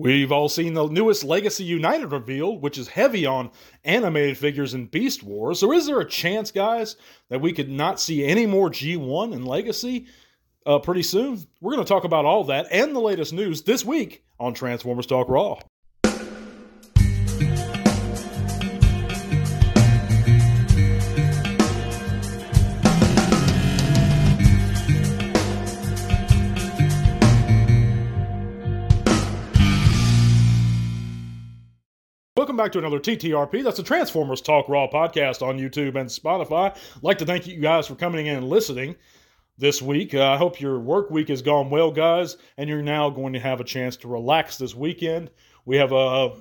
We've all seen the newest Legacy United reveal, which is heavy on animated figures in Beast Wars. So, is there a chance, guys, that we could not see any more G1 in Legacy uh, pretty soon? We're going to talk about all that and the latest news this week on Transformers Talk Raw. Back to another TTRP. That's the Transformers Talk Raw podcast on YouTube and Spotify. I'd like to thank you guys for coming in and listening this week. Uh, I hope your work week has gone well, guys, and you're now going to have a chance to relax this weekend. We have a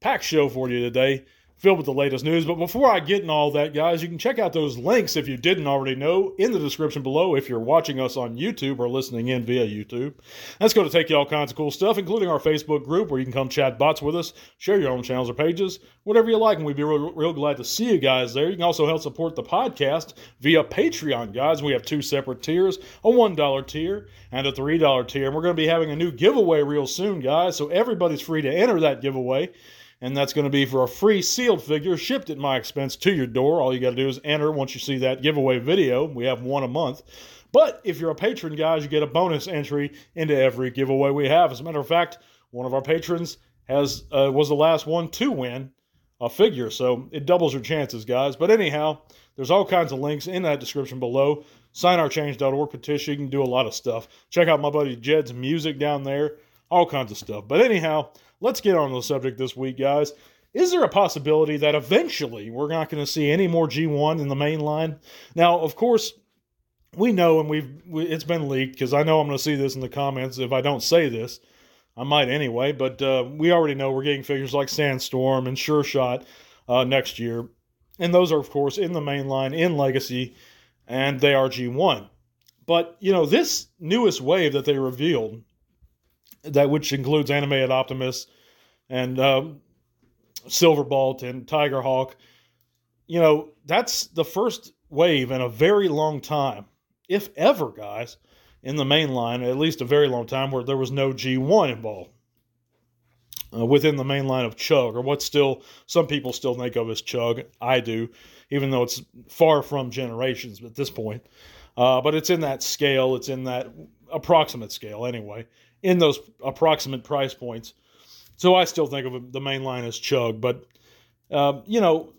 packed show for you today filled with the latest news. But before I get in all that, guys, you can check out those links if you didn't already know in the description below if you're watching us on YouTube or listening in via YouTube. That's going to take you all kinds of cool stuff, including our Facebook group where you can come chat bots with us, share your own channels or pages, whatever you like, and we'd be real, real glad to see you guys there. You can also help support the podcast via Patreon, guys. We have two separate tiers a $1 tier and a $3 tier. And we're going to be having a new giveaway real soon, guys, so everybody's free to enter that giveaway and that's going to be for a free sealed figure shipped at my expense to your door. All you got to do is enter once you see that giveaway video. We have one a month. But if you're a patron, guys, you get a bonus entry into every giveaway we have. As a matter of fact, one of our patrons has uh, was the last one to win a figure, so it doubles your chances, guys. But anyhow, there's all kinds of links in that description below. SignOurChange.org petition. You can do a lot of stuff. Check out my buddy Jed's music down there. All kinds of stuff. But anyhow, let's get on the subject this week, guys. Is there a possibility that eventually we're not going to see any more G1 in the main line? Now, of course, we know, and we've we, it's been leaked because I know I'm going to see this in the comments. If I don't say this, I might anyway. But uh, we already know we're getting figures like Sandstorm and Sure Shot uh, next year, and those are of course in the main line in Legacy, and they are G1. But you know this newest wave that they revealed that which includes animated Optimus and um, Silverbolt and Tigerhawk. You know, that's the first wave in a very long time, if ever, guys, in the main line, at least a very long time, where there was no G1 involved. Uh, within the main line of Chug, or what still some people still think of as Chug. I do, even though it's far from generations at this point. Uh, but it's in that scale, it's in that approximate scale anyway in those approximate price points. So I still think of the main line as Chug, but uh, you know,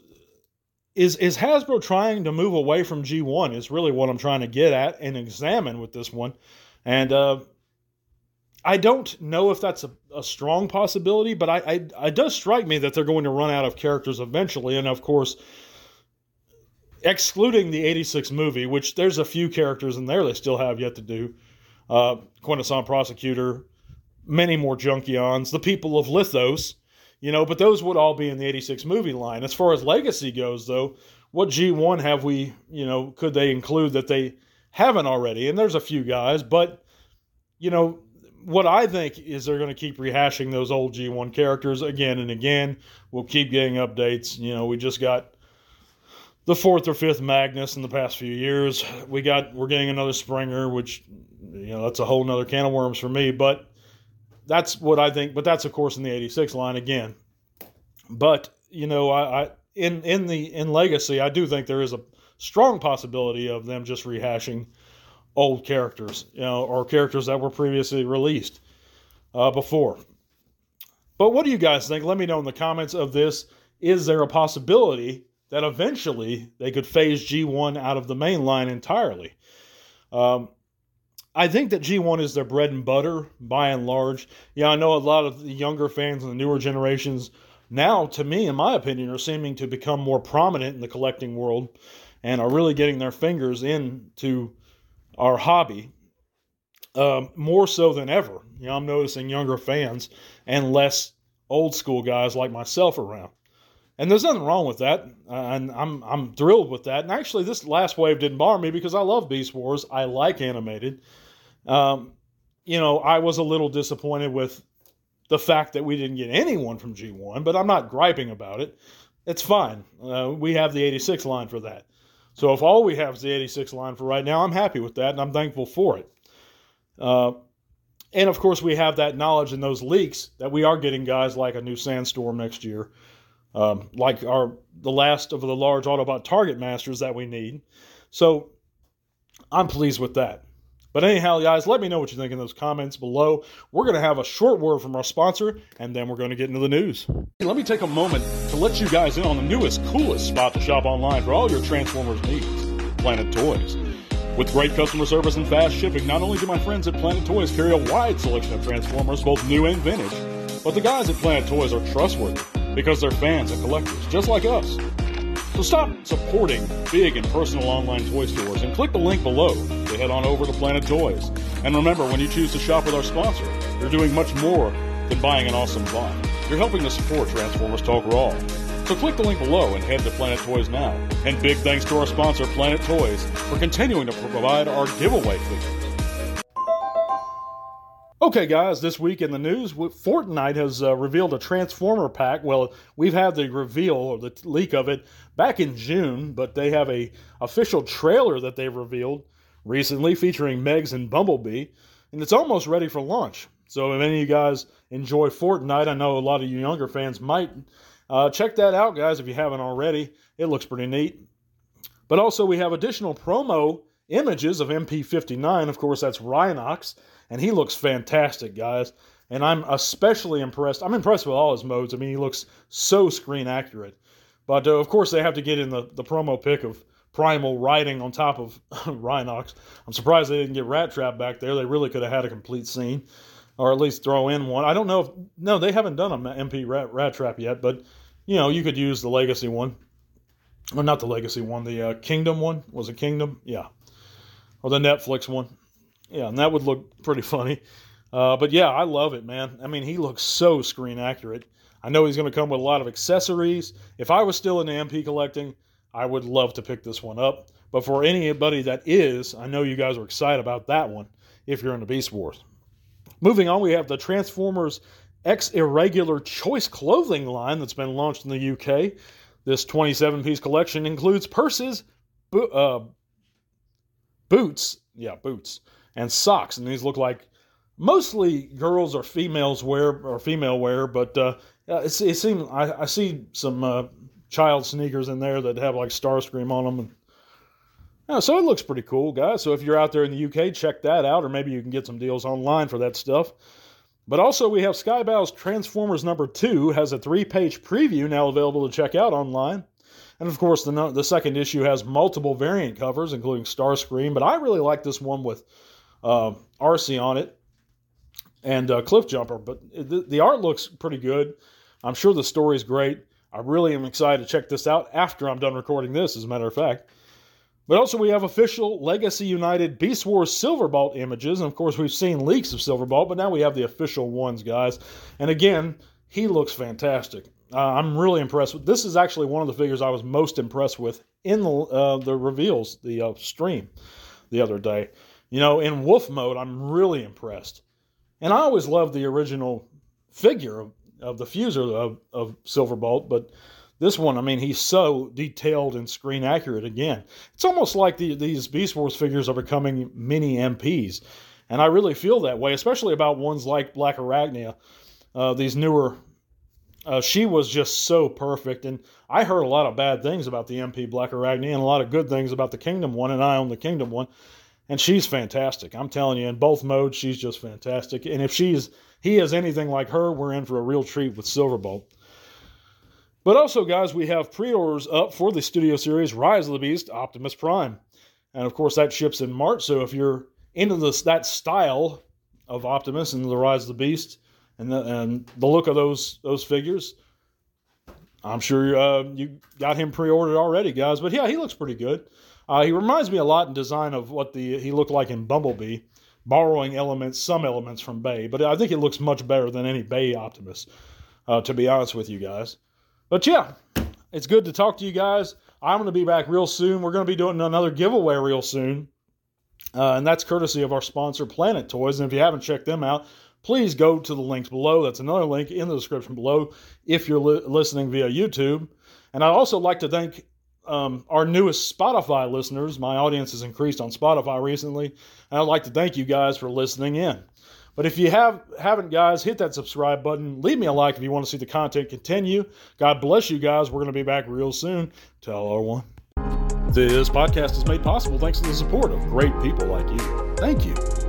is is Hasbro trying to move away from G1? Is really what I'm trying to get at and examine with this one, and uh, I don't know if that's a, a strong possibility, but I, I it does strike me that they're going to run out of characters eventually, and of course, excluding the '86 movie, which there's a few characters in there they still have yet to do uh, Quintesson Prosecutor, many more Junkions, the people of Lithone, you know, but those would all be in the 86 movie line. As far as legacy goes, though, what G1 have we, you know, could they include that they haven't already? And there's a few guys, but, you know, what I think is they're going to keep rehashing those old G1 characters again and again. We'll keep getting updates. You know, we just got the fourth or fifth Magnus in the past few years. We got we're getting another Springer, which you know that's a whole nother can of worms for me. But that's what I think. But that's of course in the '86 line again. But you know, I, I in in the in Legacy, I do think there is a strong possibility of them just rehashing old characters, you know, or characters that were previously released uh, before. But what do you guys think? Let me know in the comments of this. Is there a possibility that eventually they could phase G1 out of the main line entirely. Um, I think that G1 is their bread and butter by and large. Yeah, I know a lot of the younger fans and the newer generations now, to me, in my opinion, are seeming to become more prominent in the collecting world and are really getting their fingers into our hobby um, more so than ever. You know, I'm noticing younger fans and less old school guys like myself around. And there's nothing wrong with that, and I'm I'm thrilled with that. And actually, this last wave didn't bother me because I love Beast Wars. I like animated. Um, you know, I was a little disappointed with the fact that we didn't get anyone from G1, but I'm not griping about it. It's fine. Uh, we have the 86 line for that. So if all we have is the 86 line for right now, I'm happy with that, and I'm thankful for it. Uh, And of course, we have that knowledge in those leaks that we are getting guys like a new Sandstorm next year, um, like our the last of the large Autobot target masters that we need. So I'm pleased with that. But anyhow, guys, let me know what you think in those comments below. We're going to have a short word from our sponsor, and then we're going to get into the news. Let me take a moment to let you guys in on the newest, coolest spot to shop online for all your Transformers needs Planet Toys. With great customer service and fast shipping, not only do my friends at Planet Toys carry a wide selection of Transformers, both new and vintage, but the guys at Planet Toys are trustworthy because they're fans and collectors, just like us. So stop supporting big and personal online toy stores and click the link below to head on over to Planet Toys. And remember, when you choose to shop with our sponsor, you're doing much more than buying an awesome buy. You're helping to support Transformers Talk Raw. So click the link below and head to Planet Toys now. And big thanks to our sponsor, Planet Toys, for continuing to provide our giveaway figures. Okay, guys, this week in the news, Fortnite has uh, revealed a Transformer pack. Well, we've had the reveal or the leak of it back in June, but they have a official trailer that they've revealed recently featuring Megs and Bumblebee, and it's almost ready for launch. So if any of you guys enjoy Fortnite, I know a lot of you younger fans might uh, check that out, guys, if you haven't already. It looks pretty neat. But also, we have additional promo images of MP59. Of course, that's Rhinox, and he looks fantastic, guys. And I'm especially impressed. I'm impressed with all his modes. I mean, he looks so screen accurate. But uh, of course, they have to get in the, the promo pic of Primal riding on top of Rhinox. I'm surprised they didn't get Rattrap back there. They really could have had a complete scene or at least throw in one. I don't know if no, they haven't done an MP rat, rat trap yet, but you know you could use the legacy one, well not the legacy one, the uh, Kingdom one was it Kingdom? Yeah, or the Netflix one. Yeah, and that would look pretty funny. Uh, but yeah, I love it, man. I mean, he looks so screen accurate. I know he's going to come with a lot of accessories. If I was still into MP collecting, I would love to pick this one up. But for anybody that is, I know you guys are excited about that one if you're into Beast Wars. Moving on, we have the Transformers X Irregular Choice clothing line that's been launched in the UK. This 27 piece collection includes purses, bo- uh, boots, yeah, boots, and socks. And these look like mostly girls or females wear or female wear, but uh, it, it seems I, I, see some uh, child sneakers in there that have like Starscream on them and yeah, so it looks pretty cool, guys. So if you're out there in the UK, check that out, or maybe you can get some deals online for that stuff. But also, we have Skybound's Transformers number two has a three-page preview now available to check out online. And of course, the, the second issue has multiple variant covers, including Starscream. But I really like this one with uh, on it and uh, Cliffjumper. But the, the art looks pretty good. I'm sure the story's great. I really am excited to check this out after I'm done recording this, as a matter of fact. But also, we have official Legacy United Beast Wars Silverbolt images. And of course, we've seen leaks of Silverbolt, but now we have the official ones, guys. And again, he looks fantastic. Uh, I'm really impressed with this. Is actually one of the figures I was most impressed with in the uh, the reveals, the uh, stream the other day. You know, in Wolf mode, I'm really impressed. And I always loved the original figure of, of the Fuzor of, of Silverbolt, but this one, I mean, he's so detailed and screen accurate again. It's almost like the, these Beast Wars figures are becoming mini MPs. And I really feel that way, especially about ones like Black Arachnia, uh, these newer. Uh, she was just so perfect. And I heard a lot of bad things about the MP Black Arachnia and a lot of good things about the Kingdom one, and I own the Kingdom one. And she's fantastic. I'm telling you, in both modes, she's just fantastic. And if she's he is anything like her, we're in for a real treat with Silverbolt. But also, guys, we have pre orders up for the studio series Rise of the Beast Optimus Prime. And of course, that ships in March. So if you're into this, that style of Optimus and the Rise of the Beast and the, and the look of those those figures, I'm sure uh, you got him pre-ordered already, guys. But yeah, he looks pretty good. Uh, he reminds me a lot in design of what the he looked like in Bumblebee, borrowing elements, some elements from Bay. But I think it looks much better than any Bay Optimus, uh, to be honest with you guys. But yeah, it's good to talk to you guys. I'm going to be back real soon. We're going to be doing another giveaway real soon. Uh, and that's courtesy of our sponsor, Planet Toys. And if you haven't checked them out, please go to the links below. That's another link in the description below if you're li- listening via YouTube. And I'd also like to thank um, our newest Spotify listeners. My audience has increased on Spotify recently. And I'd like to thank you guys for listening in. But if you have haven't, guys, hit that subscribe button. Leave me a like if you want to see the content continue. God bless you guys. We're going to be back real soon. Tell R1. This podcast is made possible thanks to the support of great people like you. Thank you.